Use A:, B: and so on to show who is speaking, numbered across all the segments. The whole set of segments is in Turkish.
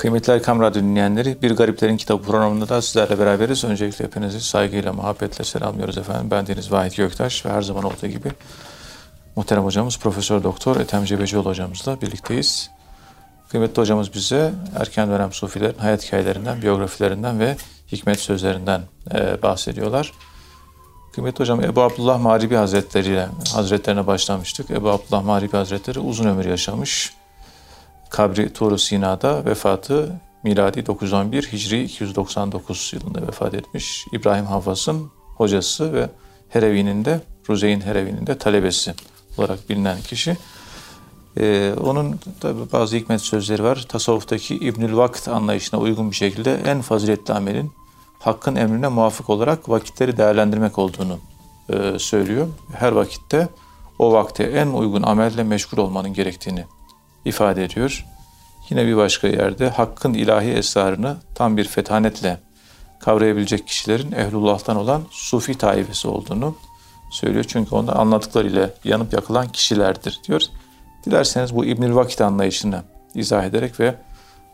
A: Kıymetli Erkam Radyo dinleyenleri, Bir Gariplerin Kitabı programında da sizlerle beraberiz. Öncelikle hepinizi saygıyla, muhabbetle selamlıyoruz efendim. Ben Deniz Vahit Göktaş ve her zaman olduğu gibi muhterem hocamız Profesör Doktor Ethem Cebecioğlu hocamızla birlikteyiz. Kıymetli hocamız bize erken dönem sufilerin hayat hikayelerinden, biyografilerinden ve hikmet sözlerinden e, bahsediyorlar. Kıymetli hocam Ebu Abdullah Maribi Hazretleri ile Hazretlerine başlamıştık. Ebu Abdullah Maribi Hazretleri uzun ömür yaşamış. Kabri Tur Sina'da vefatı miladi 911 Hicri 299 yılında vefat etmiş. İbrahim Hafaz'ın hocası ve Herevi'nin de Ruzeyn Herevi'nin de talebesi olarak bilinen kişi. Ee, onun tabi bazı hikmet sözleri var. Tasavvuftaki İbnül Vakt anlayışına uygun bir şekilde en faziletli amelin hakkın emrine muvafık olarak vakitleri değerlendirmek olduğunu e, söylüyor. Her vakitte o vakte en uygun amelle meşgul olmanın gerektiğini ifade ediyor. Yine bir başka yerde hakkın ilahi esrarını tam bir fetanetle kavrayabilecek kişilerin ehlullah'tan olan sufi taifesi olduğunu söylüyor. Çünkü onda anlattıklarıyla yanıp yakılan kişilerdir diyor. Dilerseniz bu İbnül Vakit anlayışını izah ederek ve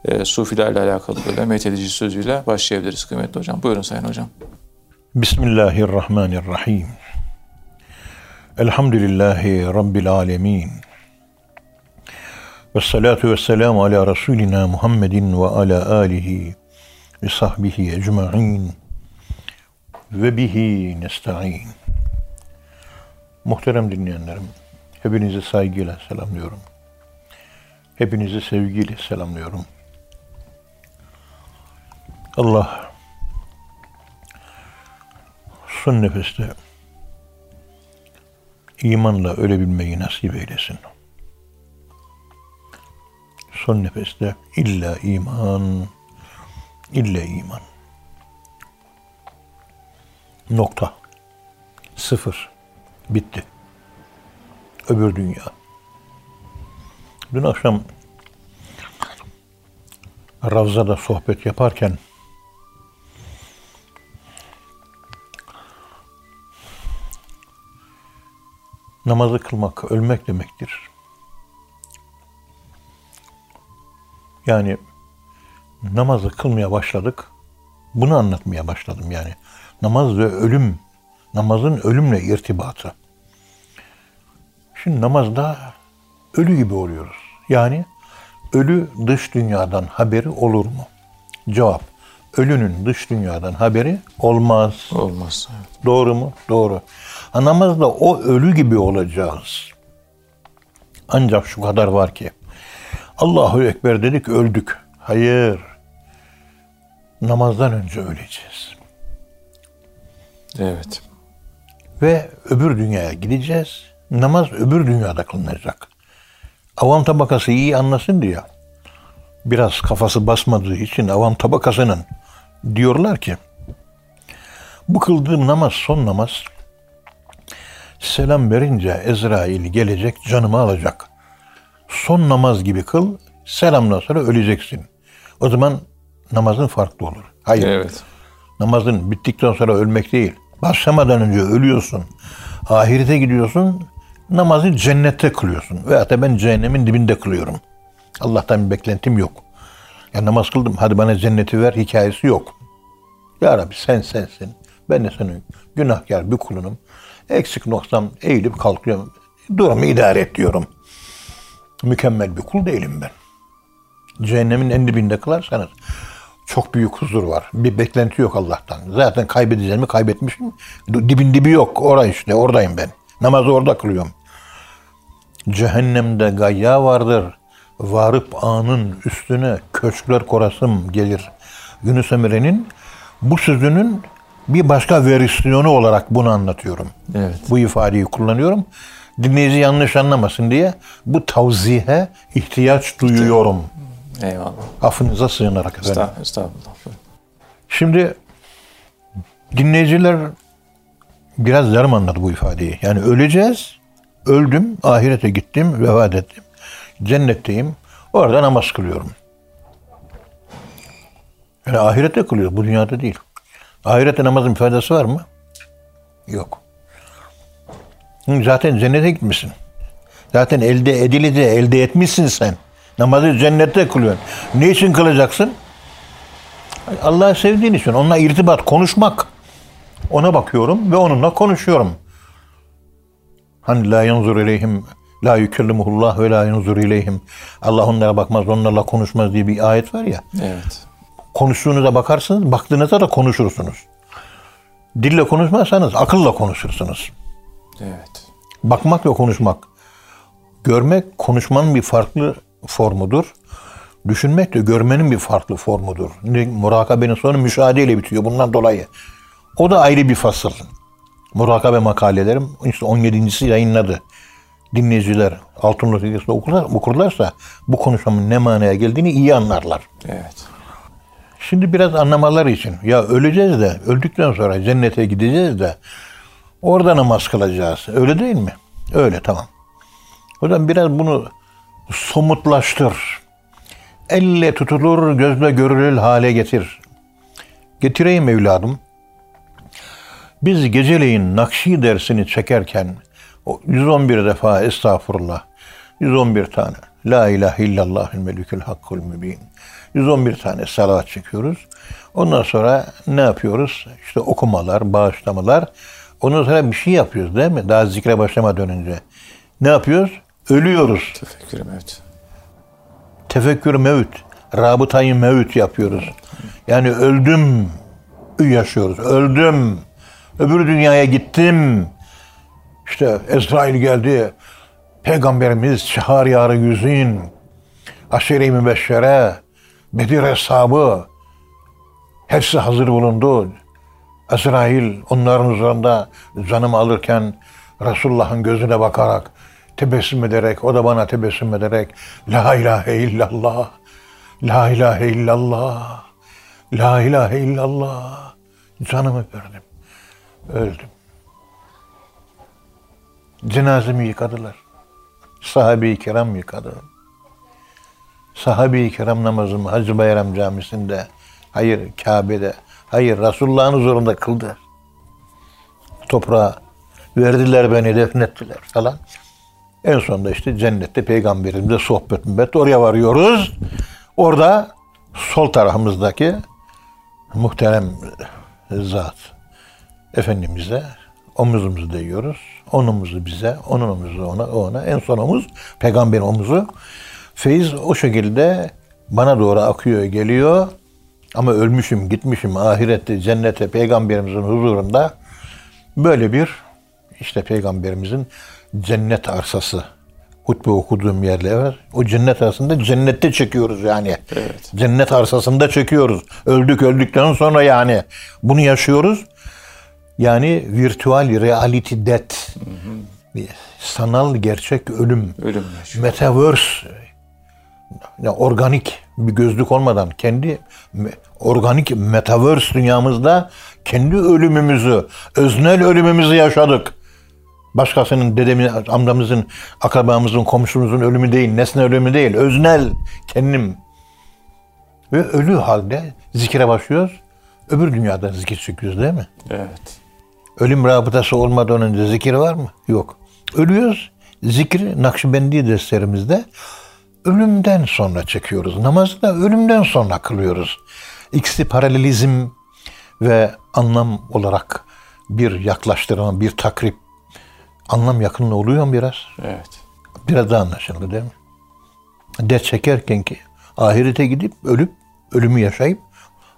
A: e, sufilerle alakalı böyle methedici sözüyle başlayabiliriz kıymetli hocam. Buyurun sayın hocam.
B: Bismillahirrahmanirrahim. Elhamdülillahi Rabbil alemin. Ve salatu ve selamu ala Resulina Muhammedin ve ala alihi ve sahbihi ecma'in ve bihi nesta'in. Muhterem dinleyenlerim, hepinizi saygıyla selamlıyorum. Hepinizi sevgiyle selamlıyorum. Allah son nefeste imanla ölebilmeyi nasip eylesin. Son nefeste illa iman, illa iman. Nokta. Sıfır. Bitti. Öbür dünya. Dün akşam Ravza'da sohbet yaparken namazı kılmak ölmek demektir. Yani namazı kılmaya başladık. Bunu anlatmaya başladım yani. Namaz ve ölüm, namazın ölümle irtibatı. Şimdi namazda ölü gibi oluyoruz. Yani ölü dış dünyadan haberi olur mu? Cevap. Ölünün dış dünyadan haberi olmaz.
A: Olmaz. Evet.
B: Doğru mu? Doğru. Ha, namazda o ölü gibi olacağız. Ancak şu kadar var ki Allahu Ekber dedik öldük. Hayır. Namazdan önce öleceğiz.
A: Evet.
B: Ve öbür dünyaya gideceğiz. Namaz öbür dünyada kılınacak. Avam tabakası iyi anlasın diye. Biraz kafası basmadığı için avam tabakasının diyorlar ki bu kıldığım namaz son namaz. Selam verince Ezrail gelecek canımı alacak. Son namaz gibi kıl. Selamdan sonra öleceksin. O zaman namazın farklı olur. Hayır.
A: Evet.
B: Namazın bittikten sonra ölmek değil. Başlamadan önce ölüyorsun. Ahirete gidiyorsun. Namazı cennette kılıyorsun. Veyahut da ben cehennemin dibinde kılıyorum. Allah'tan bir beklentim yok. Ya namaz kıldım hadi bana cenneti ver hikayesi yok. Ya Rabbi sen sensin. Ben de senin günahkar bir kulunum. Eksik noksam eğilip kalkıyorum. Durumu idare et diyorum. Mükemmel bir kul değilim ben. Cehennemin en dibinde kılarsanız çok büyük huzur var. Bir beklenti yok Allah'tan. Zaten kaybedeceğimi kaybetmişim. Dibin dibi yok. Orada işte oradayım ben. Namazı orada kılıyorum. Cehennemde gayya vardır. Varıp anın üstüne köşkler korasım gelir. Yunus Emre'nin bu sözünün bir başka versiyonu olarak bunu anlatıyorum.
A: Evet.
B: Bu ifadeyi kullanıyorum. Dinleyici yanlış anlamasın diye bu tavzihe ihtiyaç duyuyorum.
A: Eyvallah.
B: Affınıza sığınarak efendim.
A: Estağ- Estağfurullah.
B: Şimdi dinleyiciler biraz yarım anladı bu ifadeyi. Yani öleceğiz, öldüm, ahirete gittim, vefat ettim. Cennetteyim, orada namaz kılıyorum. Yani ahirette kılıyor, bu dünyada değil. Ahirette namazın bir faydası var mı? Yok. Zaten cennete gitmişsin. Zaten elde edildi, elde etmişsin sen. Namazı cennette kılıyorsun. Ne için kılacaksın? Allah'ı sevdiğin için. Onunla irtibat, konuşmak. Ona bakıyorum ve onunla konuşuyorum. Hani la yanzur ileyhim la yukellimuhullah ve la yanzur ileyhim. Allah onlara bakmaz, onlarla konuşmaz diye bir ayet var ya.
A: Evet.
B: Konuştuğunuza bakarsınız, baktığınızda da konuşursunuz. Dille konuşmazsanız akılla konuşursunuz.
A: Evet.
B: Bakmak ve konuşmak. Görmek konuşmanın bir farklı formudur. Düşünmek de görmenin bir farklı formudur. Murakabenin sonu müşahedeyle bitiyor bundan dolayı. O da ayrı bir fasıl. Murakabe makalelerim işte 17.si yayınladı. Dinleyiciler Altın Notikası'nda okurlar, okurlarsa bu konuşmamın ne manaya geldiğini iyi anlarlar.
A: Evet.
B: Şimdi biraz anlamaları için ya öleceğiz de öldükten sonra cennete gideceğiz de orada namaz kılacağız. Öyle değil mi? Öyle tamam. Zaman biraz bunu somutlaştır. Elle tutulur, gözle görülür hale getir. Getireyim evladım. Biz geceleyin Nakşi dersini çekerken o 111 defa estağfurullah, 111 tane La ilahe illallahül melikül hakkul mübin. 111 tane salavat çekiyoruz. Ondan sonra ne yapıyoruz? İşte okumalar, bağışlamalar. Ondan sonra bir şey yapıyoruz değil mi? Daha zikre başlamadan önce. Ne yapıyoruz? Ölüyoruz.
A: Tefekkürüm evet.
B: Tefekkür mevüt, rabıtayı mevüt yapıyoruz. Yani öldüm yaşıyoruz. Öldüm. Öbür dünyaya gittim. İşte Ezrail geldi. Peygamberimiz Şahar Yarı Yüzün, Aşire-i Mübeşşere, Bedir Hesabı hepsi hazır bulundu. Ezrail onların üzerinde canımı alırken Resulullah'ın gözüne bakarak tebessüm ederek, o da bana tebessüm ederek La ilahe illallah, La ilahe illallah, La ilahe illallah canımı verdim. Öldüm. Cenazemi yıkadılar. Sahabe-i kiram yıkadı. Sahabe-i kiram namazımı Hacı Bayram Camisi'nde, hayır Kabe'de, hayır Resulullah'ın huzurunda kıldı. Toprağa verdiler beni, defnettiler falan. En sonunda işte cennette peygamberimizle sohbet mübbet oraya varıyoruz. Orada sol tarafımızdaki muhterem zat Efendimiz'e omuzumuzu değiyoruz. Onun omuzu bize, onun omuzu ona, ona. En son omuz peygamberin omuzu. Feyiz o şekilde bana doğru akıyor, geliyor. Ama ölmüşüm, gitmişim ahirette, cennete, peygamberimizin huzurunda böyle bir işte peygamberimizin cennet arsası. Hutbe okuduğum yerler var. O cennet arsasında cennette çekiyoruz yani.
A: Evet.
B: Cennet arsasında çekiyoruz. Öldük öldükten sonra yani bunu yaşıyoruz. Yani virtual reality death. Bir Sanal gerçek ölüm.
A: Ölüm yaşıyor.
B: Metaverse. Ya organik bir gözlük olmadan kendi organik metaverse dünyamızda kendi ölümümüzü, öznel ölümümüzü yaşadık. Başkasının, dedemin, amcamızın, akrabamızın, komşumuzun ölümü değil, nesne ölümü değil, öznel, kendim. Ve ölü halde zikre başlıyoruz. Öbür dünyada zikir çekiyoruz değil mi?
A: Evet.
B: Ölüm rabıtası olmadan önce zikir var mı? Yok. Ölüyoruz. Zikri Nakşibendi derslerimizde ölümden sonra çekiyoruz. Namazı da ölümden sonra kılıyoruz. İkisi paralelizm ve anlam olarak bir yaklaştırma, bir takrip. Anlam yakınlığı oluyor mu biraz?
A: Evet.
B: Biraz daha anlaşıldı değil mi? Dert çekerken ki ahirete gidip ölüp ölümü yaşayıp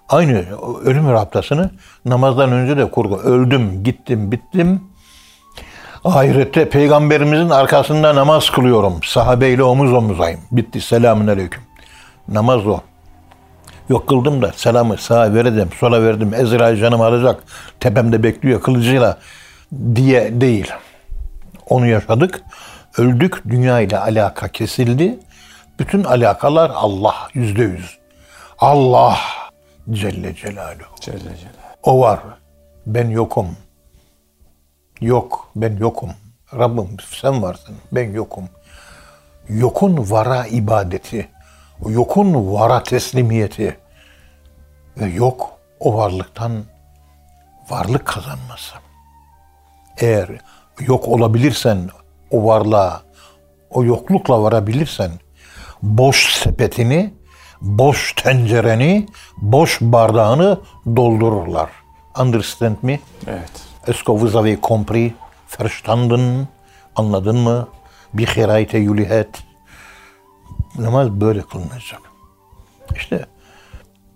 B: aynı ölüm raptasını namazdan önce de kurgu. Öldüm, gittim, bittim. Ahirette peygamberimizin arkasında namaz kılıyorum. Sahabeyle omuz omuzayım. Bitti. Selamun aleyküm. Namaz o. Yok kıldım da selamı sağa verdim, sola verdim. Ezrail canımı alacak. Tepemde bekliyor kılıcıyla diye değil. Onu yaşadık. Öldük. Dünya ile alaka kesildi. Bütün alakalar Allah yüzde yüz. Allah Celle Celaluhu.
A: Celle Celaluhu.
B: O var. Ben yokum. Yok. Ben yokum. Rabbim sen varsın. Ben yokum. Yokun vara ibadeti. Yokun vara teslimiyeti. Ve yok o varlıktan varlık kazanması. Eğer yok olabilirsen o varlığa, o yoklukla varabilirsen, boş sepetini, boş tencereni, boş bardağını doldururlar. Understand me?
A: Evet.
B: Est-ce que vous avez compris? Verstanden? Anladın mı? Bir herayte yulihet. Namaz böyle kılınacak. İşte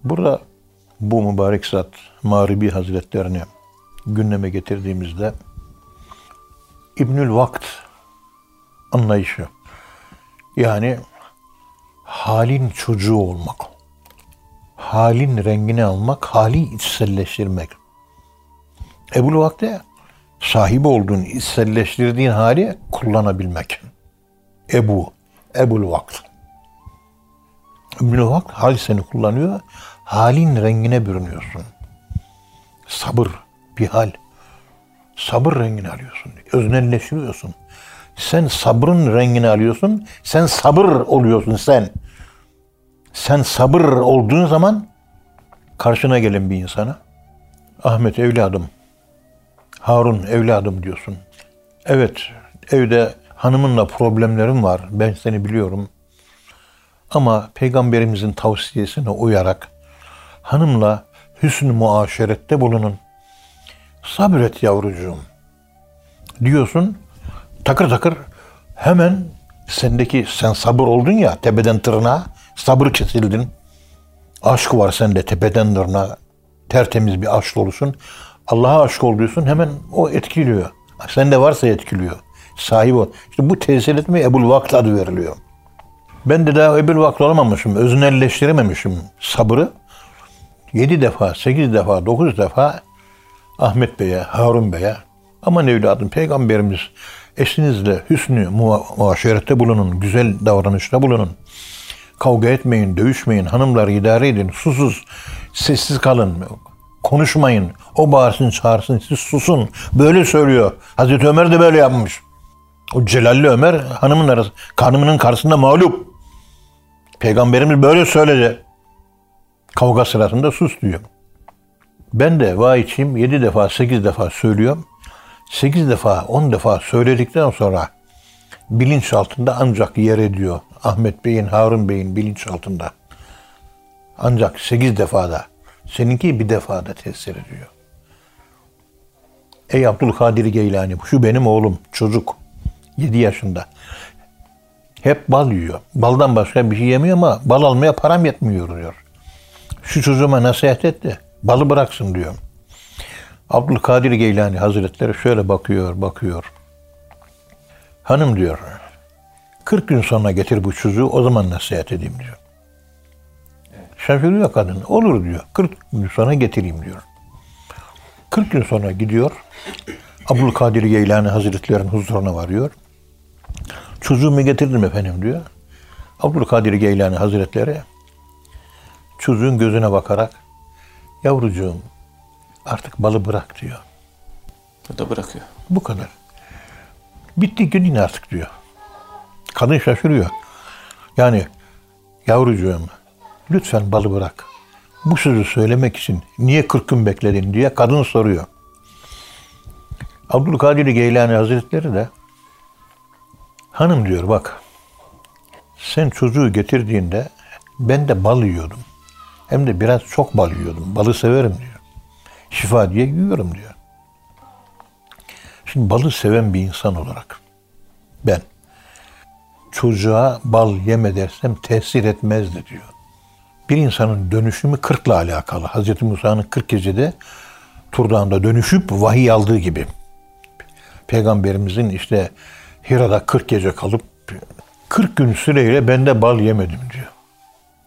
B: burada bu mübarek zat Mağribi Hazretlerini gündeme getirdiğimizde İbnül Vakt anlayışı yani halin çocuğu olmak, halin rengini almak, hali içselleştirmek. Ebul Vakte sahibi olduğun, içselleştirdiğin hali kullanabilmek. Ebu, Ebul Vakt. İbnül Vakt hal seni kullanıyor, halin rengine bürünüyorsun. Sabır bir hal. Sabır rengini alıyorsun. Öznelleştiriyorsun. Sen sabrın rengini alıyorsun. Sen sabır oluyorsun sen. Sen sabır olduğun zaman karşına gelen bir insana Ahmet evladım, Harun evladım diyorsun. Evet evde hanımınla problemlerim var. Ben seni biliyorum. Ama peygamberimizin tavsiyesine uyarak hanımla hüsn-ü muaşerette bulunun. Sabret yavrucuğum diyorsun. Takır takır hemen sendeki sen sabır oldun ya tepeden tırnağa sabır kesildin. Aşk var sende tepeden tırnağa tertemiz bir aşk olursun. Allah'a aşık oluyorsun hemen o etkiliyor. Sende varsa etkiliyor. Sahip ol. İşte bu tesir etme Ebul Vakt adı veriliyor. Ben de daha Ebul Vakt olamamışım. Öznelleştirememişim sabrı. Yedi defa, sekiz defa, dokuz defa Ahmet Bey'e, Harun Bey'e aman evladım peygamberimiz eşinizle hüsnü muaşerette bulunun, güzel davranışta bulunun. Kavga etmeyin, dövüşmeyin, hanımlar idare edin, susuz, sessiz kalın, konuşmayın. O bağırsın, çağırsın, siz susun. Böyle söylüyor. Hazreti Ömer de böyle yapmış. O Celalli Ömer hanımın arası, hanımının karşısında mağlup. Peygamberimiz böyle söyledi. Kavga sırasında sus diyor. Ben de vahiyçiyim. Yedi defa, sekiz defa söylüyorum. Sekiz defa, on defa söyledikten sonra bilinç altında ancak yer ediyor. Ahmet Bey'in, Harun Bey'in bilinç altında. Ancak sekiz defada. Seninki bir defada tesir ediyor. Ey Abdülkadir Geylani, şu benim oğlum, çocuk. Yedi yaşında. Hep bal yiyor. Baldan başka bir şey yemiyor ama bal almaya param yetmiyor diyor. Şu çocuğuma nasihat et de balı bıraksın diyor. Abdülkadir Geylani Hazretleri şöyle bakıyor, bakıyor. Hanım diyor, 40 gün sonra getir bu çocuğu, o zaman nasihat edeyim diyor. Şaşırıyor kadın, olur diyor. 40 gün sonra getireyim diyor. 40 gün sonra gidiyor, Abdülkadir Geylani Hazretleri'nin huzuruna varıyor. Çocuğumu getirdim efendim diyor. Abdülkadir Geylani Hazretleri çocuğun gözüne bakarak yavrucuğum artık balı bırak diyor.
A: Bu da bırakıyor.
B: Bu kadar. Bitti gidin artık diyor. Kadın şaşırıyor. Yani yavrucuğum lütfen balı bırak. Bu sözü söylemek için niye 40 gün bekledin diye kadın soruyor. Abdülkadir Geylani Hazretleri de hanım diyor bak sen çocuğu getirdiğinde ben de bal yiyordum. Hem de biraz çok bal yiyordum. Balı severim diyor. Şifa diye yiyorum diyor. Şimdi balı seven bir insan olarak ben çocuğa bal yeme dersem tesir etmezdi diyor. Bir insanın dönüşümü kırkla alakalı. Hazreti Musa'nın kırk gecede Turdağ'ında dönüşüp vahiy aldığı gibi. Peygamberimizin işte Hira'da 40 gece kalıp 40 gün süreyle ben de bal yemedim diyor.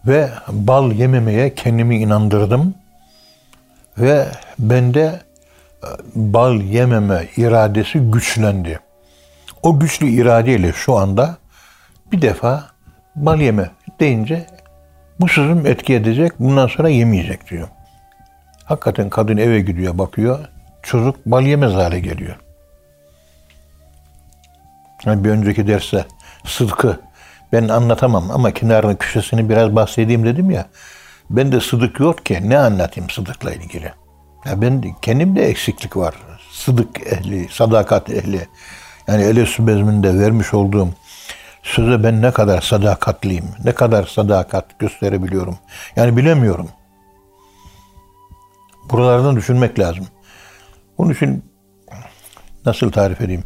B: Ve bal yememeye kendimi inandırdım. Ve bende e, bal yememe iradesi güçlendi. O güçlü iradeyle şu anda bir defa bal yeme deyince bu sözüm etki edecek, bundan sonra yemeyecek diyor. Hakikaten kadın eve gidiyor, bakıyor, çocuk bal yemez hale geliyor. Yani bir önceki derste sıdkı ben anlatamam ama kenarını köşesini biraz bahsedeyim dedim ya. Ben de sıdık yok ki ne anlatayım sıdıkla ilgili. Ya ben de, kendimde eksiklik var. Sıdık ehli, sadakat ehli. Yani ele bezminde vermiş olduğum söze ben ne kadar sadakatliyim, ne kadar sadakat gösterebiliyorum. Yani bilemiyorum. Buralardan düşünmek lazım. Bunun için nasıl tarif edeyim?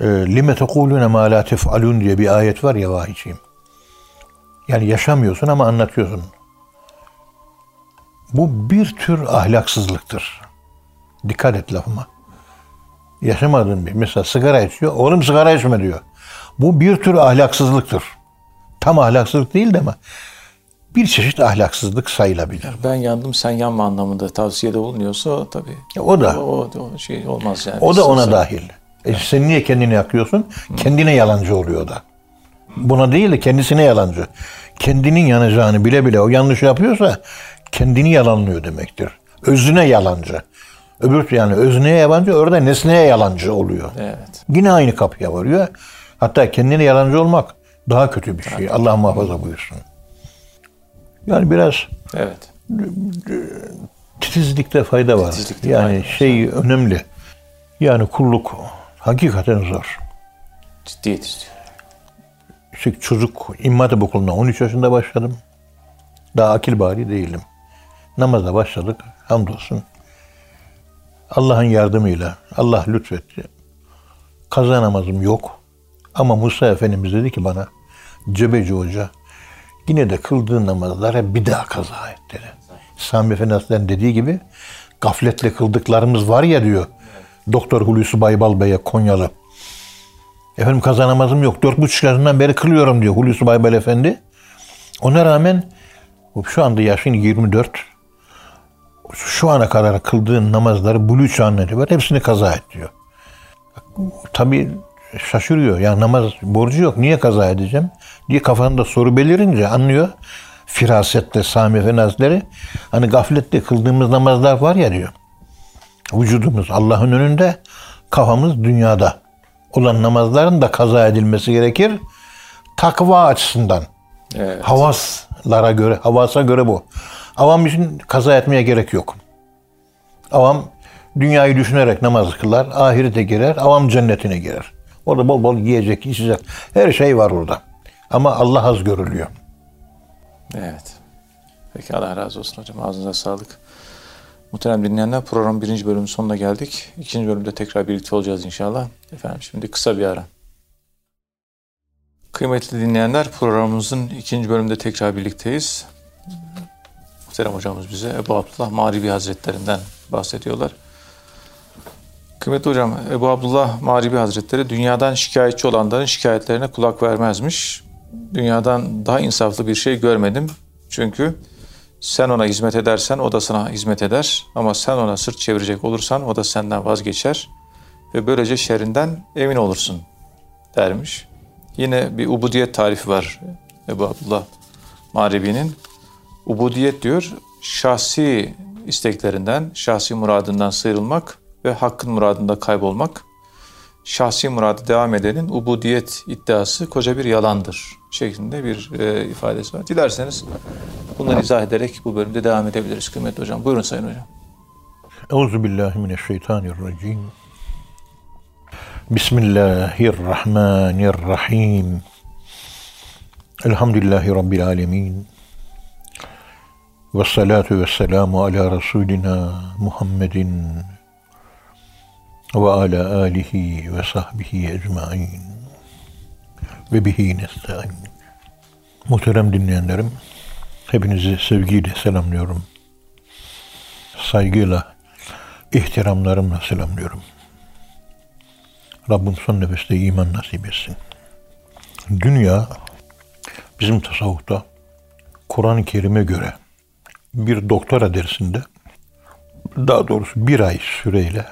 B: Lime tekulune ma la tef'alun diye bir ayet var ya vahiyciğim. Yani yaşamıyorsun ama anlatıyorsun. Bu bir tür ahlaksızlıktır. Dikkat et lafıma. Yaşamadığın bir. Mesela sigara içiyor. Oğlum sigara içme diyor. Bu bir tür ahlaksızlıktır. Tam ahlaksızlık değil de ama bir çeşit ahlaksızlık sayılabilir.
A: Ben yandım sen yanma anlamında tavsiyede bulunuyorsa tabii.
B: O da.
A: O, o şey olmaz yani.
B: O da ona dahil. E sen niye kendini yakıyorsun? Kendine yalancı oluyor da. Buna değil de kendisine yalancı. Kendinin yanacağını bile bile o yanlış yapıyorsa kendini yalanlıyor demektir. Özüne yalancı. Öbür yani özneye yabancı orada nesneye yalancı oluyor.
A: Evet.
B: Yine aynı kapıya varıyor. Hatta kendine yalancı olmak daha kötü bir şey. Allah muhafaza buyursun. Yani biraz
A: Evet.
B: titizlikte fayda var.
A: Titizlikte
B: yani
A: var.
B: şey önemli. Yani kulluk hakikaten zor.
A: Ciddiyet istiyor.
B: İşte çocuk İmam Hatip Okulu'na 13 yaşında başladım. Daha akil bari değilim. Namaza başladık. Hamdolsun. Allah'ın yardımıyla Allah lütfetti. Kaza namazım yok. Ama Musa Efendimiz dedi ki bana Cebeci Hoca yine de kıldığın namazlara bir daha kaza et dedi. Sami Efendi dediği gibi gafletle kıldıklarımız var ya diyor. Doktor Hulusi Baybal Bey'e Konyalı. Efendim kaza namazım yok. Dört buçuk yaşından beri kılıyorum diyor Hulusi Baybal Efendi. Ona rağmen şu anda yaşın 24. Şu ana kadar kıldığın namazları bulu çağına kadar hepsini kaza et diyor. Tabii şaşırıyor. Ya namaz borcu yok. Niye kaza edeceğim? diye kafanda soru belirince anlıyor. Firasetle Sami Efendi Hazretleri hani gaflette kıldığımız namazlar var ya diyor. Vücudumuz Allah'ın önünde, kafamız dünyada olan namazların da kaza edilmesi gerekir. Takva açısından.
A: Evet.
B: Havaslara göre, havasa göre bu. Avam için kaza etmeye gerek yok. Avam dünyayı düşünerek namaz kılar, ahirete girer, avam cennetine girer. Orada bol bol yiyecek, içecek, her şey var orada. Ama Allah az görülüyor.
A: Evet. Peki Allah razı olsun hocam. Ağzınıza sağlık. Muhterem dinleyenler programın birinci bölümünün sonuna geldik. İkinci bölümde tekrar birlikte olacağız inşallah. Efendim şimdi kısa bir ara. Kıymetli dinleyenler programımızın ikinci bölümünde tekrar birlikteyiz. Muhterem hocamız bize Ebu Abdullah Mağribi Hazretlerinden bahsediyorlar. Kıymetli hocam Ebu Abdullah Mağribi Hazretleri dünyadan şikayetçi olanların şikayetlerine kulak vermezmiş. Dünyadan daha insaflı bir şey görmedim. Çünkü sen ona hizmet edersen o da sana hizmet eder. Ama sen ona sırt çevirecek olursan o da senden vazgeçer. Ve böylece şerrinden emin olursun dermiş. Yine bir ubudiyet tarifi var Ebu Abdullah Mağribi'nin. Ubudiyet diyor şahsi isteklerinden, şahsi muradından sıyrılmak ve hakkın muradında kaybolmak. Şahsi muradı devam edenin ubudiyet iddiası koca bir yalandır şeklinde bir e, ifadesi var. Dilerseniz bunları izah ederek bu bölümde devam edebiliriz kıymetli hocam. Buyurun sayın hocam.
B: Euzu billahi mineşşeytanirracim. Bismillahirrahmanirrahim. Elhamdülillahi Rabbil alemin. Ve salatu ve selamu ala Resulina Muhammedin ve ala alihi ve sahbihi ecmain ve bihi nesta'in. Muhterem dinleyenlerim, hepinizi sevgiyle selamlıyorum. Saygıyla, ihtiramlarımla selamlıyorum. Rabbim son nefeste iman nasip etsin. Dünya bizim tasavvufta Kur'an-ı Kerim'e göre bir doktora dersinde daha doğrusu bir ay süreyle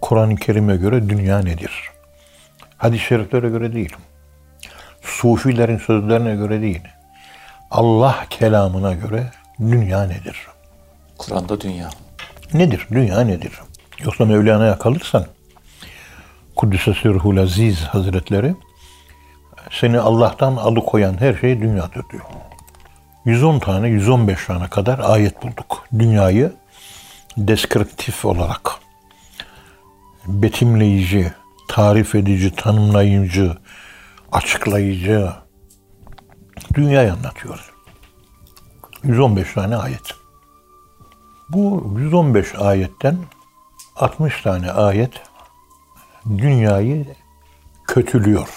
B: Kur'an-ı Kerim'e göre dünya nedir? Hadis-i şeriflere göre değil. Sufilerin sözlerine göre değil. Allah kelamına göre dünya nedir?
A: Kur'an'da dünya.
B: Nedir? Dünya nedir? Yoksa Mevlana'ya kalırsan Kuddise Sürhul Aziz Hazretleri seni Allah'tan alıkoyan her şey dünyadır diyor. 110 tane, 115 tane kadar ayet bulduk. Dünyayı deskriptif olarak betimleyici, tarif edici, tanımlayıcı, açıklayıcı dünyayı anlatıyor. 115 tane ayet. Bu 115 ayetten 60 tane ayet dünyayı kötülüyor.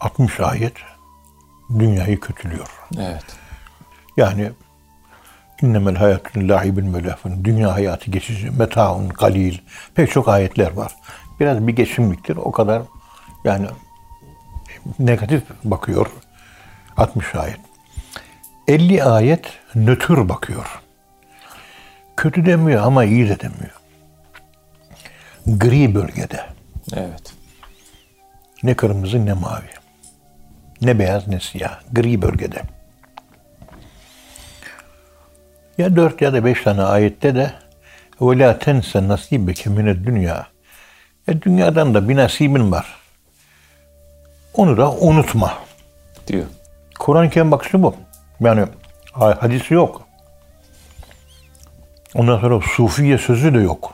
B: 60 ayet dünyayı kötülüyor.
A: Evet.
B: Yani innemel hayatun lahibun ve lehvun. Dünya hayatı geçici, metaun galil. Pek çok ayetler var. Biraz bir geçimliktir. O kadar yani negatif bakıyor. 60 ayet. 50 ayet nötr bakıyor. Kötü demiyor ama iyi de demiyor. Gri bölgede.
A: Evet.
B: Ne kırmızı ne mavi. Ne beyaz ne siyah. Gri bölgede. Ya dört ya da beş tane ayette de وَلَا تَنْسَ نَصِيبَكَ مِنَ dünya. E dünyadan da bir nasibin var. Onu da unutma.
A: Diyor.
B: Kur'an-ı Kerim bakışı bu. Yani hadisi yok. Ondan sonra sufiye sözü de yok.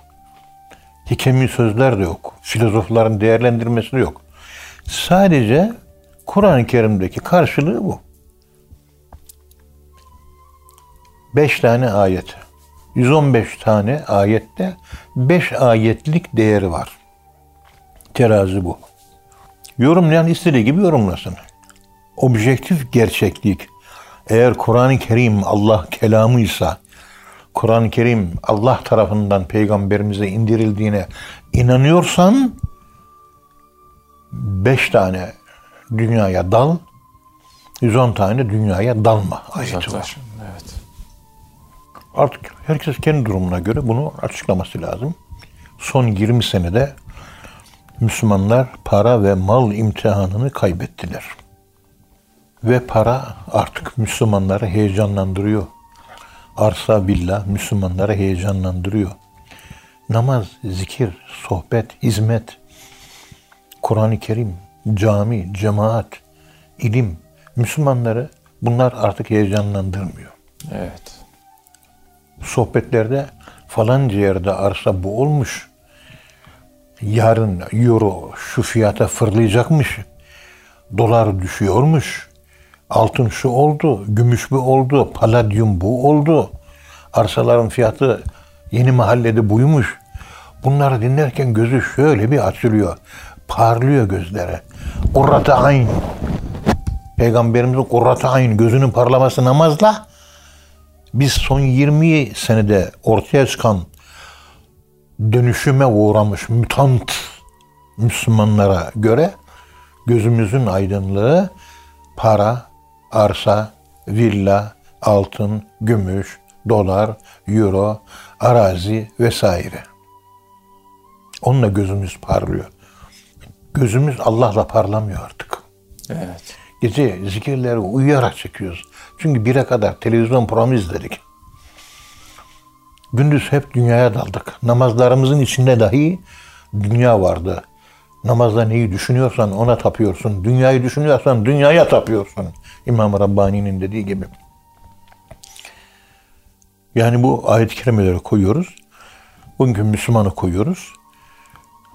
B: Hikemi sözler de yok. Filozofların değerlendirmesi de yok. Sadece Kur'an-ı Kerim'deki karşılığı bu. Beş tane ayet. 115 tane ayette 5 ayetlik değeri var. Terazi bu. Yorumlayan istediği gibi yorumlasın. Objektif gerçeklik. Eğer Kur'an-ı Kerim Allah kelamıysa, Kur'an-ı Kerim Allah tarafından peygamberimize indirildiğine inanıyorsan, beş tane dünyaya dal, 110 tane dünyaya dalma ayeti var.
A: Evet.
B: Artık herkes kendi durumuna göre bunu açıklaması lazım. Son 20 senede Müslümanlar para ve mal imtihanını kaybettiler. Ve para artık Müslümanları heyecanlandırıyor. Arsa billah Müslümanları heyecanlandırıyor. Namaz, zikir, sohbet, hizmet, Kur'an-ı Kerim, cami, cemaat, ilim Müslümanları bunlar artık heyecanlandırmıyor.
A: Evet.
B: Sohbetlerde falanca yerde arsa bu olmuş. Yarın euro şu fiyata fırlayacakmış. Dolar düşüyormuş. Altın şu oldu, gümüş bu oldu, paladyum bu oldu. Arsaların fiyatı yeni mahallede buymuş. Bunları dinlerken gözü şöyle bir açılıyor. Parlıyor gözlere. Kurrata ayn. Peygamberimizin kurrata ayn gözünün parlaması namazla biz son 20 senede ortaya çıkan dönüşüme uğramış mutant Müslümanlara göre gözümüzün aydınlığı para, arsa, villa, altın, gümüş, dolar, euro, arazi vesaire. Onunla gözümüz parlıyor. Gözümüz Allah'la parlamıyor artık.
A: Evet.
B: Gece zikirleri uyuyarak çekiyoruz. Çünkü bire kadar televizyon programı izledik. Gündüz hep dünyaya daldık. Namazlarımızın içinde dahi dünya vardı. Namazda neyi düşünüyorsan ona tapıyorsun. Dünyayı düşünüyorsan dünyaya tapıyorsun. İmam Rabbani'nin dediği gibi. Yani bu ayet-i kerimeleri koyuyoruz. Bugünkü Müslümanı koyuyoruz.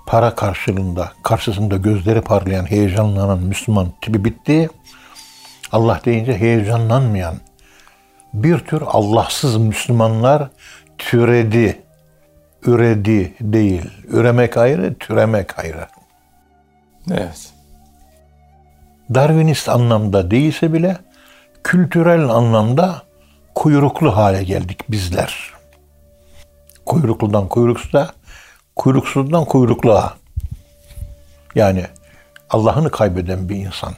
B: Para karşılığında, karşısında gözleri parlayan, heyecanlanan Müslüman tipi bitti. Allah deyince heyecanlanmayan bir tür Allahsız Müslümanlar türedi. Üredi değil. Üremek ayrı, türemek ayrı.
A: Evet.
B: Darwinist anlamda değilse bile kültürel anlamda kuyruklu hale geldik bizler. Kuyrukludan kuyruksuza, kuyruksuzdan kuyrukluğa. Yani Allah'ını kaybeden bir insan,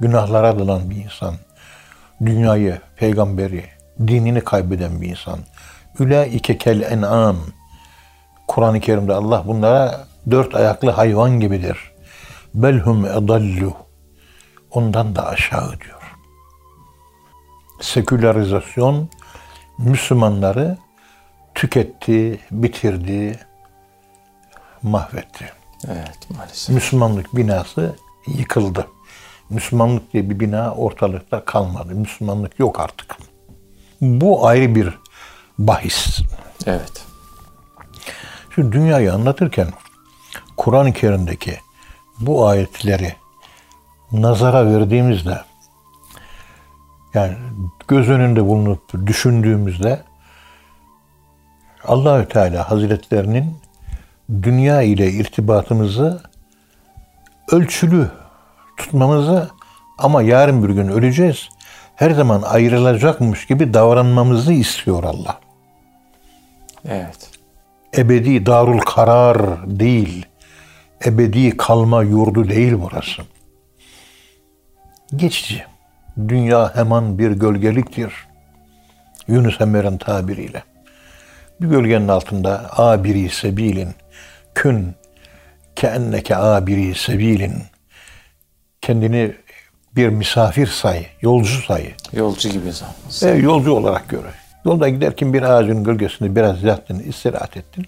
B: günahlara dalan bir insan, dünyayı, peygamberi, dinini kaybeden bir insan. Ülaike kel en'am. Kur'an-ı Kerim'de Allah bunlara dört ayaklı hayvan gibidir. Belhum edallu. Ondan da aşağı diyor. Sekülerizasyon Müslümanları tüketti, bitirdi, mahvetti.
A: Evet maalesef.
B: Müslümanlık binası yıkıldı. Müslümanlık diye bir bina ortalıkta kalmadı. Müslümanlık yok artık. Bu ayrı bir bahis.
A: Evet.
B: Şu dünyayı anlatırken Kur'an-ı Kerim'deki bu ayetleri nazara verdiğimizde yani göz önünde bulunup düşündüğümüzde Allahü Teala Hazretlerinin dünya ile irtibatımızı ölçülü tutmamızı ama yarın bir gün öleceğiz. Her zaman ayrılacakmış gibi davranmamızı istiyor Allah.
A: Evet.
B: Ebedi darul karar değil. Ebedi kalma yurdu değil burası. Geçici. Dünya hemen bir gölgeliktir. Yunus Emre'nin tabiriyle. Bir gölgenin altında abiri sebilin, kün keenneke abiri sebilin. Kendini bir misafir say, yolcu say.
A: Yolcu gibi zaman.
B: E, yolcu olarak göre. Yolda giderken bir ağacın gölgesinde biraz yattın, istirahat ettin.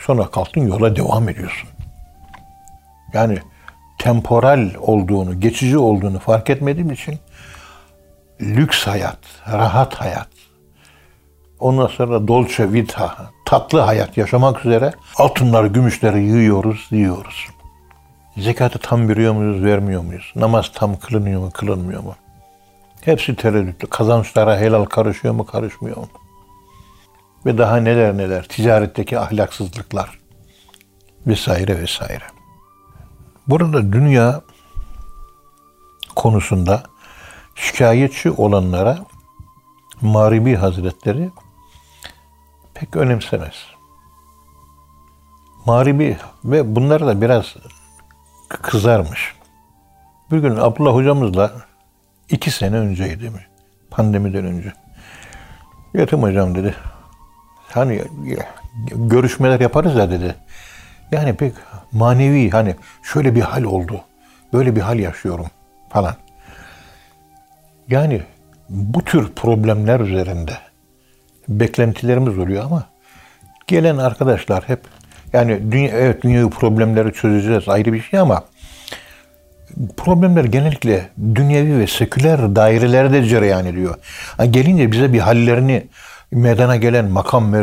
B: Sonra kalktın yola devam ediyorsun. Yani temporal olduğunu, geçici olduğunu fark etmediğim için lüks hayat, rahat hayat, ondan sonra dolce vita, tatlı hayat yaşamak üzere altınları, gümüşleri yığıyoruz, yiyoruz. Zekatı tam veriyor muyuz, vermiyor muyuz? Namaz tam kılınıyor mu, kılınmıyor mu? Hepsi tereddütlü. Kazançlara helal karışıyor mu, karışmıyor mu? Ve daha neler neler. Ticaretteki ahlaksızlıklar vesaire vesaire. Burada dünya konusunda şikayetçi olanlara Maribi Hazretleri pek önemsemez. Maribi ve bunlar da biraz kızarmış. Bir gün Abdullah hocamızla iki sene önceydi mi? Pandemiden önce. Yetim hocam dedi. Hani görüşmeler yaparız ya dedi. Yani pek manevi hani şöyle bir hal oldu. Böyle bir hal yaşıyorum falan. Yani bu tür problemler üzerinde beklentilerimiz oluyor ama gelen arkadaşlar hep yani dünya, evet dünyayı problemleri çözeceğiz ayrı bir şey ama problemler genellikle dünyevi ve seküler dairelerde cereyan ediyor. Yani gelince bize bir hallerini meydana gelen makam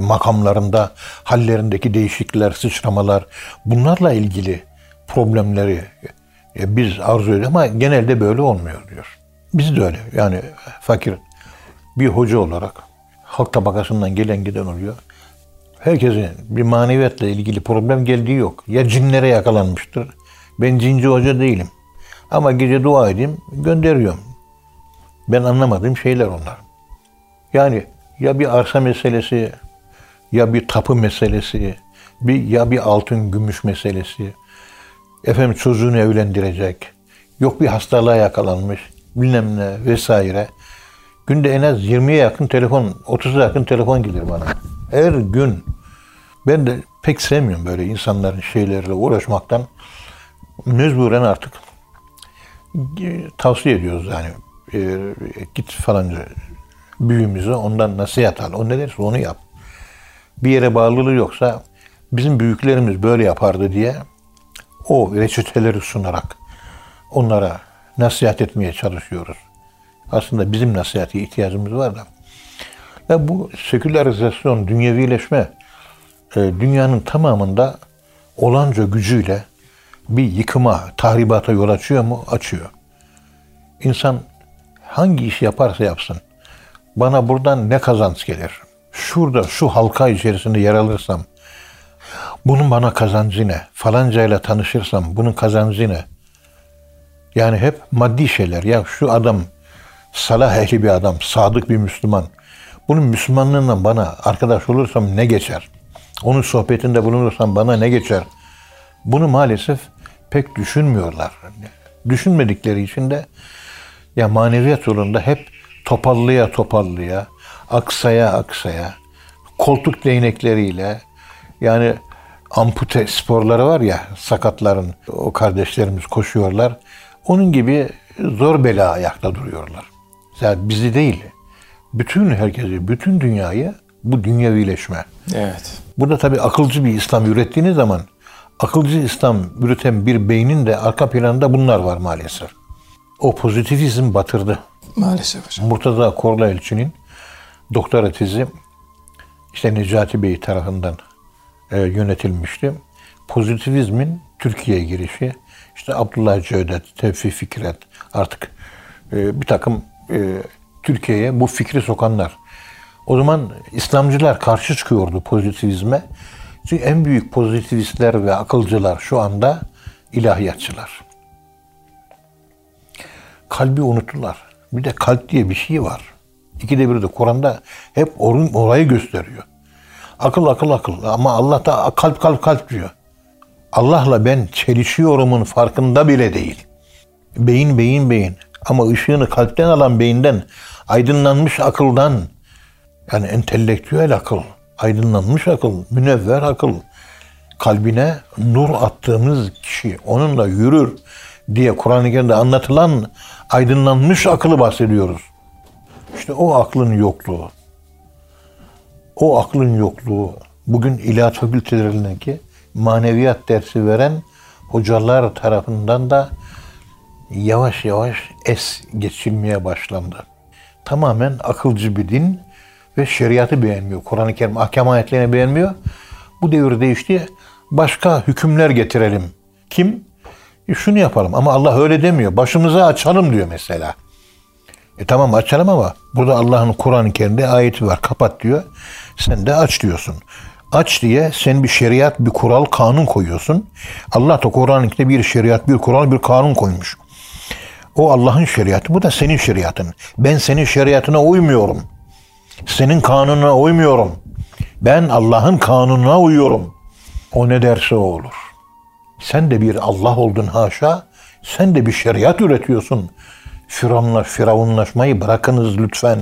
B: makamlarında hallerindeki değişiklikler, sıçramalar bunlarla ilgili problemleri e, biz arzu ediyoruz ama genelde böyle olmuyor diyor. Biz de öyle. Yani fakir bir hoca olarak halk tabakasından gelen giden oluyor. Herkesin bir maneviyatla ilgili problem geldiği yok. Ya cinlere yakalanmıştır. Ben cinci hoca değilim. Ama gece dua edeyim, gönderiyorum. Ben anlamadığım şeyler onlar. Yani ya bir arsa meselesi, ya bir tapu meselesi, bir ya bir altın gümüş meselesi. Efendim çocuğunu evlendirecek. Yok bir hastalığa yakalanmış, bilmem ne vesaire. Günde en az 20'ye yakın telefon, 30'a yakın telefon gelir bana. Her gün. Ben de pek sevmiyorum böyle insanların şeylerle uğraşmaktan. Mecburen artık tavsiye ediyoruz yani. E, git falanca büyüğümüze ondan nasihat al. O ne derse onu yap. Bir yere bağlılığı yoksa bizim büyüklerimiz böyle yapardı diye o reçeteleri sunarak onlara nasihat etmeye çalışıyoruz. Aslında bizim nasihati ihtiyacımız var da. Ve bu sekülerizasyon, dünyevileşme e, dünyanın tamamında olanca gücüyle bir yıkıma, tahribata yol açıyor mu? Açıyor. İnsan hangi iş yaparsa yapsın, bana buradan ne kazanç gelir? Şurada, şu halka içerisinde yer alırsam, bunun bana kazancı ne? Falancayla tanışırsam bunun kazancı ne? Yani hep maddi şeyler. Ya şu adam salah ehli bir adam, sadık bir Müslüman. Bunun Müslümanlığından bana arkadaş olursam ne geçer? Onun sohbetinde bulunursam bana ne geçer? Bunu maalesef pek düşünmüyorlar. Düşünmedikleri için de ya maneviyat yolunda hep topallıya topallıya, aksaya aksaya, koltuk değnekleriyle yani ampute sporları var ya sakatların o kardeşlerimiz koşuyorlar. Onun gibi zor bela ayakta duruyorlar. Yani bizi değil, bütün herkesi, bütün dünyayı bu dünyevileşme.
A: Evet.
B: Burada tabii akılcı bir İslam ürettiğiniz zaman akılcı İslam üreten bir beynin de arka planında bunlar var maalesef. O pozitivizm batırdı.
A: Maalesef hocam.
B: Murtaza Korla Elçi'nin doktora tezi işte Necati Bey tarafından e, yönetilmişti. Pozitivizmin Türkiye'ye girişi işte Abdullah Cevdet, Tevfik Fikret artık e, bir takım e, Türkiye'ye bu fikri sokanlar. O zaman İslamcılar karşı çıkıyordu pozitivizme. Çünkü en büyük pozitivistler ve akılcılar şu anda ilahiyatçılar. Kalbi unuttular. Bir de kalp diye bir şey var. İkide bir de Kur'an'da hep orun, orayı gösteriyor. Akıl akıl akıl ama Allah da kalp kalp kalp diyor. Allah'la ben çelişiyorumun farkında bile değil. Beyin beyin beyin ama ışığını kalpten alan beyinden aydınlanmış akıldan yani entelektüel akıl, aydınlanmış akıl, münevver akıl kalbine nur attığımız kişi onunla yürür diye Kur'an-ı Kerim'de anlatılan aydınlanmış akıllı bahsediyoruz. İşte o aklın yokluğu. O aklın yokluğu bugün ilahiyat fakültelerindeki maneviyat dersi veren hocalar tarafından da yavaş yavaş es geçilmeye başlandı. Tamamen akılcı bir din ve şeriatı beğenmiyor. Kur'an-ı Kerim ahkam ayetlerini beğenmiyor. Bu devir değişti. Başka hükümler getirelim. Kim? E şunu yapalım ama Allah öyle demiyor. Başımıza açalım diyor mesela. E tamam açalım ama burada Allah'ın Kur'an-ı Kerim'de ayeti var. Kapat diyor. Sen de aç diyorsun. Aç diye sen bir şeriat, bir kural, kanun koyuyorsun. Allah da Kur'an-ı Kerim'de bir şeriat, bir kural, bir kanun koymuş. O Allah'ın şeriatı, bu da senin şeriatın. Ben senin şeriatına uymuyorum. Senin kanununa uymuyorum. Ben Allah'ın kanununa uyuyorum. O ne derse o olur. Sen de bir Allah oldun haşa. Sen de bir şeriat üretiyorsun. Firavunla, firavunlaşmayı bırakınız lütfen.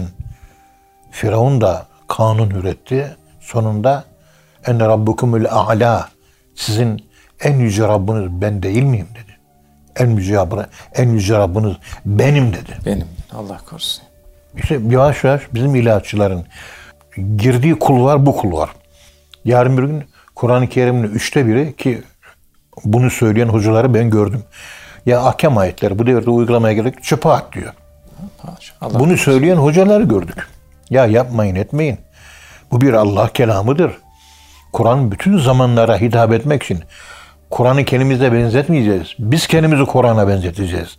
B: Firavun da kanun üretti. Sonunda en rabbukumul a'la. Sizin en yüce Rabbiniz ben değil miyim dedi. En Rabbiniz, en yüce Rabbiniz benim dedi.
A: Benim. Allah korusun.
B: İşte yavaş yavaş bizim ilaççıların girdiği kul var, bu kul var. Yarın bir gün Kur'an-ı Kerim'in üçte biri ki bunu söyleyen hocaları ben gördüm. Ya ahkam ayetleri bu devirde uygulamaya gerek çöpe at diyor.
A: Allah
B: Bunu söyleyen hocaları gördük. Ya yapmayın etmeyin. Bu bir Allah kelamıdır. Kur'an bütün zamanlara hitap etmek için Kur'an'ı kendimize benzetmeyeceğiz. Biz kendimizi Kur'an'a benzeteceğiz.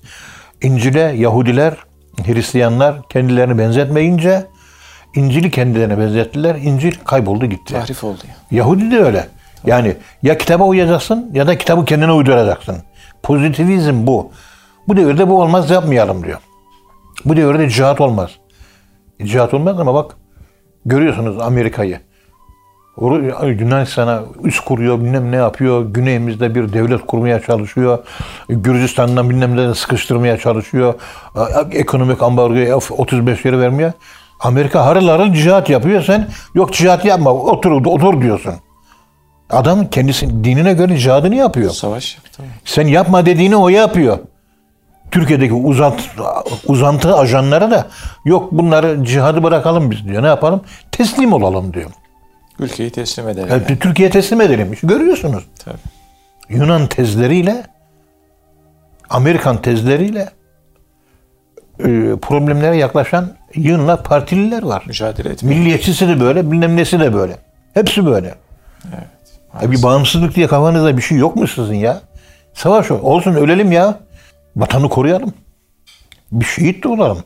B: İncil'e Yahudiler, Hristiyanlar kendilerini benzetmeyince İncil'i kendilerine benzettiler. İncil kayboldu gitti.
A: tahrif oldu ya.
B: Yahudi de öyle. Yani ya kitaba uyacaksın ya da kitabı kendine uyduracaksın. Pozitivizm bu. Bu devirde bu olmaz yapmayalım diyor. Bu devirde cihat olmaz. E, cihat olmaz ama bak görüyorsunuz Amerika'yı. Yunanistan'a üst kuruyor, bilmem ne yapıyor. Güneyimizde bir devlet kurmaya çalışıyor. Gürcistan'dan bilmem ne sıkıştırmaya çalışıyor. Ekonomik ambargoya 35 yeri vermiyor. Amerika harıl harıl cihat yapıyor. Sen yok cihat yapma otur otur diyorsun. Adam kendisi dinine göre cihadını yapıyor.
A: Savaş yaptı.
B: Sen yapma dediğini o yapıyor. Türkiye'deki uzant, uzantı ajanlara da yok bunları cihadı bırakalım biz diyor. Ne yapalım? Teslim olalım diyor.
A: Ülkeyi teslim edelim.
B: Yani
A: yani.
B: Türkiye teslim edelim. Görüyorsunuz.
A: Tabii.
B: Yunan tezleriyle Amerikan tezleriyle e, problemlere yaklaşan yığınla partililer var.
A: Mücadele etmek.
B: Milliyetçisi de böyle, bilmem nesi de böyle. Hepsi böyle.
A: Evet.
B: Bir bağımsızlık diye kafanızda bir şey yok mu sizin ya? Savaş o. Olsun ölelim ya. Vatanı koruyalım. Bir şehit de olalım.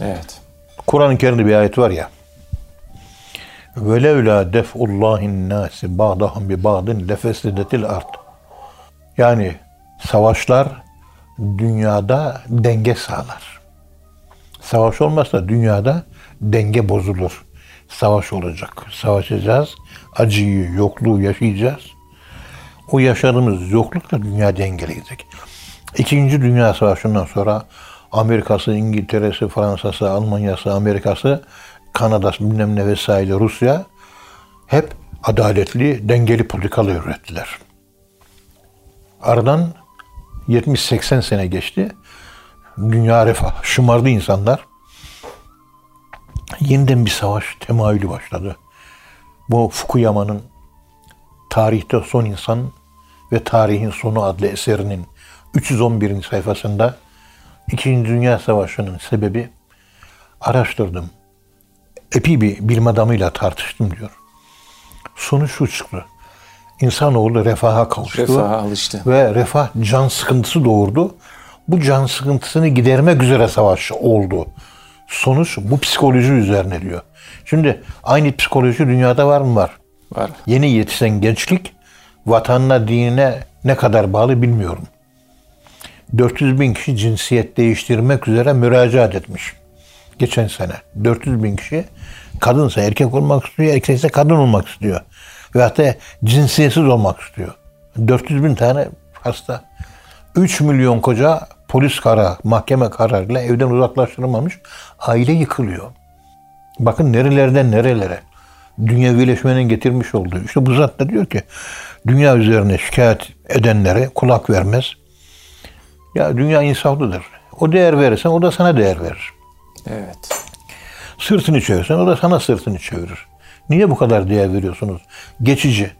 A: Evet.
B: Kur'an-ı Kerim'de bir ayet var ya. Ve levla def'ullahin nasi ba'dahum bi ba'din lefesidetil ard. Yani savaşlar dünyada denge sağlar. Savaş olmazsa dünyada denge bozulur. Savaş olacak. Savaşacağız. Acıyı, yokluğu yaşayacağız. O yaşadığımız yoklukla dünya dengeleyecek. İkinci Dünya Savaşı'ndan sonra Amerika'sı, İngiltere'si, Fransa'sı, Almanya'sı, Amerika'sı, Kanada'sı bilmem ne vesaire Rusya hep adaletli, dengeli politikalar ürettiler. Aradan 70-80 sene geçti. Dünya refah, şımardı insanlar. Yeniden bir savaş temayülü başladı. Bu Fukuyama'nın Tarihte Son İnsan ve Tarihin Sonu adlı eserinin 311. sayfasında İkinci Dünya Savaşı'nın sebebi araştırdım. Epey bir bilim adamıyla tartıştım diyor. Sonuç şu çıktı. İnsanoğlu refaha kavuştu.
A: Refaha alıştı.
B: Ve refah can sıkıntısı doğurdu. Bu can sıkıntısını gidermek üzere savaş oldu. Sonuç bu psikoloji üzerine diyor. Şimdi aynı psikoloji dünyada var mı? Var.
A: Var.
B: Yeni yetişen gençlik vatanına, dinine ne kadar bağlı bilmiyorum. 400 bin kişi cinsiyet değiştirmek üzere müracaat etmiş. Geçen sene. 400 bin kişi kadınsa erkek olmak istiyor, erkekse kadın olmak istiyor. Ve hatta cinsiyetsiz olmak istiyor. 400 bin tane hasta. 3 milyon koca polis kararı, mahkeme kararıyla evden uzaklaştırılmamış. Aile yıkılıyor. Bakın nerelerden nerelere. Dünyevileşmenin getirmiş olduğu. İşte bu zat da diyor ki dünya üzerine şikayet edenlere kulak vermez. Ya dünya insaflıdır. O değer verirsen o da sana değer verir.
A: Evet.
B: Sırtını çevirsen o da sana sırtını çevirir. Niye bu kadar değer veriyorsunuz? Geçici.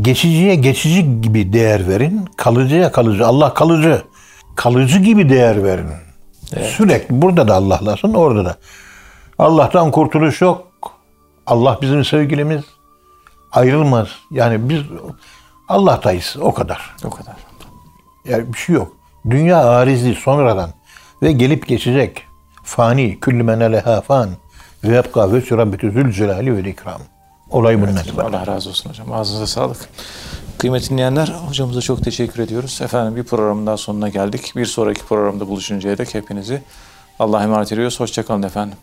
B: Geçiciye geçici gibi değer verin. Kalıcıya kalıcı. Allah kalıcı. Kalıcı gibi değer verin. Sürekli burada da Allah'lasın orada da. Allah'tan kurtuluş yok. Allah bizim sevgilimiz. Ayrılmaz. Yani biz Allah'tayız o kadar.
A: O kadar.
B: Yani bir şey yok. Dünya arizi sonradan ve gelip geçecek. Fani, küllü men aleha fan ve yebka ve rabbetü zülcelali ve ikram. Olay bunun evet,
A: Allah razı olsun hocam. Ağzınıza sağlık. Kıymetli dinleyenler hocamıza çok teşekkür ediyoruz. Efendim bir programın daha sonuna geldik. Bir sonraki programda buluşuncaya dek hepinizi Allah'a emanet ediyoruz. Hoşçakalın efendim.